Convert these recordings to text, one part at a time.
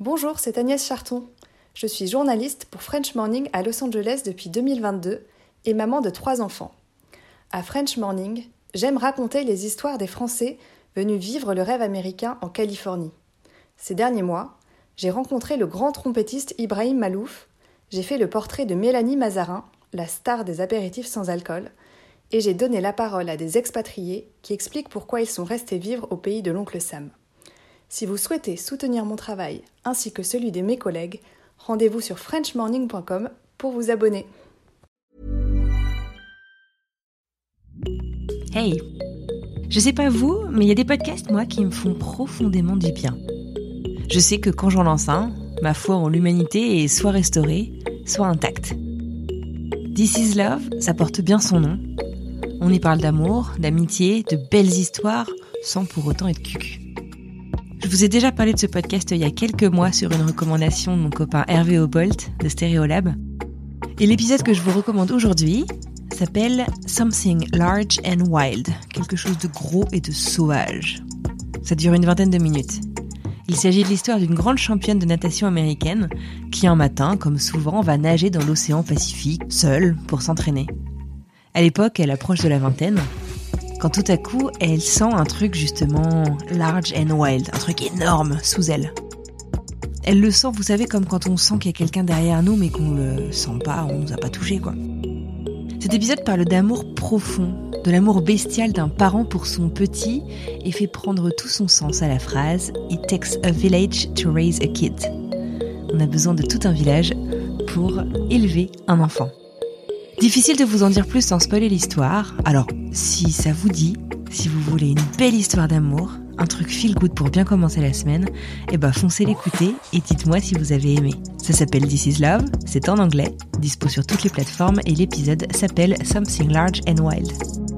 Bonjour, c'est Agnès Charton. Je suis journaliste pour French Morning à Los Angeles depuis 2022 et maman de trois enfants. À French Morning, j'aime raconter les histoires des Français venus vivre le rêve américain en Californie. Ces derniers mois, j'ai rencontré le grand trompettiste Ibrahim Malouf, j'ai fait le portrait de Mélanie Mazarin, la star des apéritifs sans alcool, et j'ai donné la parole à des expatriés qui expliquent pourquoi ils sont restés vivre au pays de l'oncle Sam. Si vous souhaitez soutenir mon travail ainsi que celui de mes collègues, rendez-vous sur frenchmorning.com pour vous abonner. Hey, je sais pas vous, mais il y a des podcasts moi qui me font profondément du bien. Je sais que quand j'en lance un, ma foi en l'humanité est soit restaurée, soit intacte. This is Love, ça porte bien son nom. On y parle d'amour, d'amitié, de belles histoires, sans pour autant être cucu. Je vous ai déjà parlé de ce podcast il y a quelques mois sur une recommandation de mon copain Hervé Obolt de Stereolab. Et l'épisode que je vous recommande aujourd'hui s'appelle Something Large and Wild, quelque chose de gros et de sauvage. Ça dure une vingtaine de minutes. Il s'agit de l'histoire d'une grande championne de natation américaine qui un matin, comme souvent, va nager dans l'océan Pacifique, seule, pour s'entraîner. À l'époque, elle approche de la vingtaine, quand tout à coup, elle sent un truc justement large and wild, un truc énorme sous elle. Elle le sent, vous savez, comme quand on sent qu'il y a quelqu'un derrière nous mais qu'on le sent pas, on nous a pas touché quoi. Cet épisode parle d'amour profond, de l'amour bestial d'un parent pour son petit et fait prendre tout son sens à la phrase It takes a village to raise a kid. On a besoin de tout un village pour élever un enfant. Difficile de vous en dire plus sans spoiler l'histoire, alors si ça vous dit, si vous voulez une belle histoire d'amour, un truc feel good pour bien commencer la semaine, eh ben foncez l'écouter et dites-moi si vous avez aimé. Ça s'appelle This is Love, c'est en anglais, dispo sur toutes les plateformes et l'épisode s'appelle Something Large and Wild.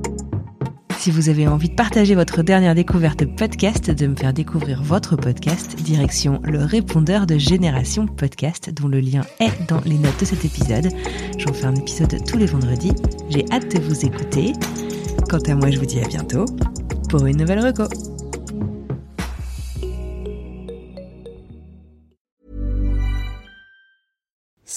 Si vous avez envie de partager votre dernière découverte podcast, de me faire découvrir votre podcast, direction le répondeur de Génération Podcast, dont le lien est dans les notes de cet épisode. J'en fais un épisode tous les vendredis. J'ai hâte de vous écouter. Quant à moi, je vous dis à bientôt pour une nouvelle reco.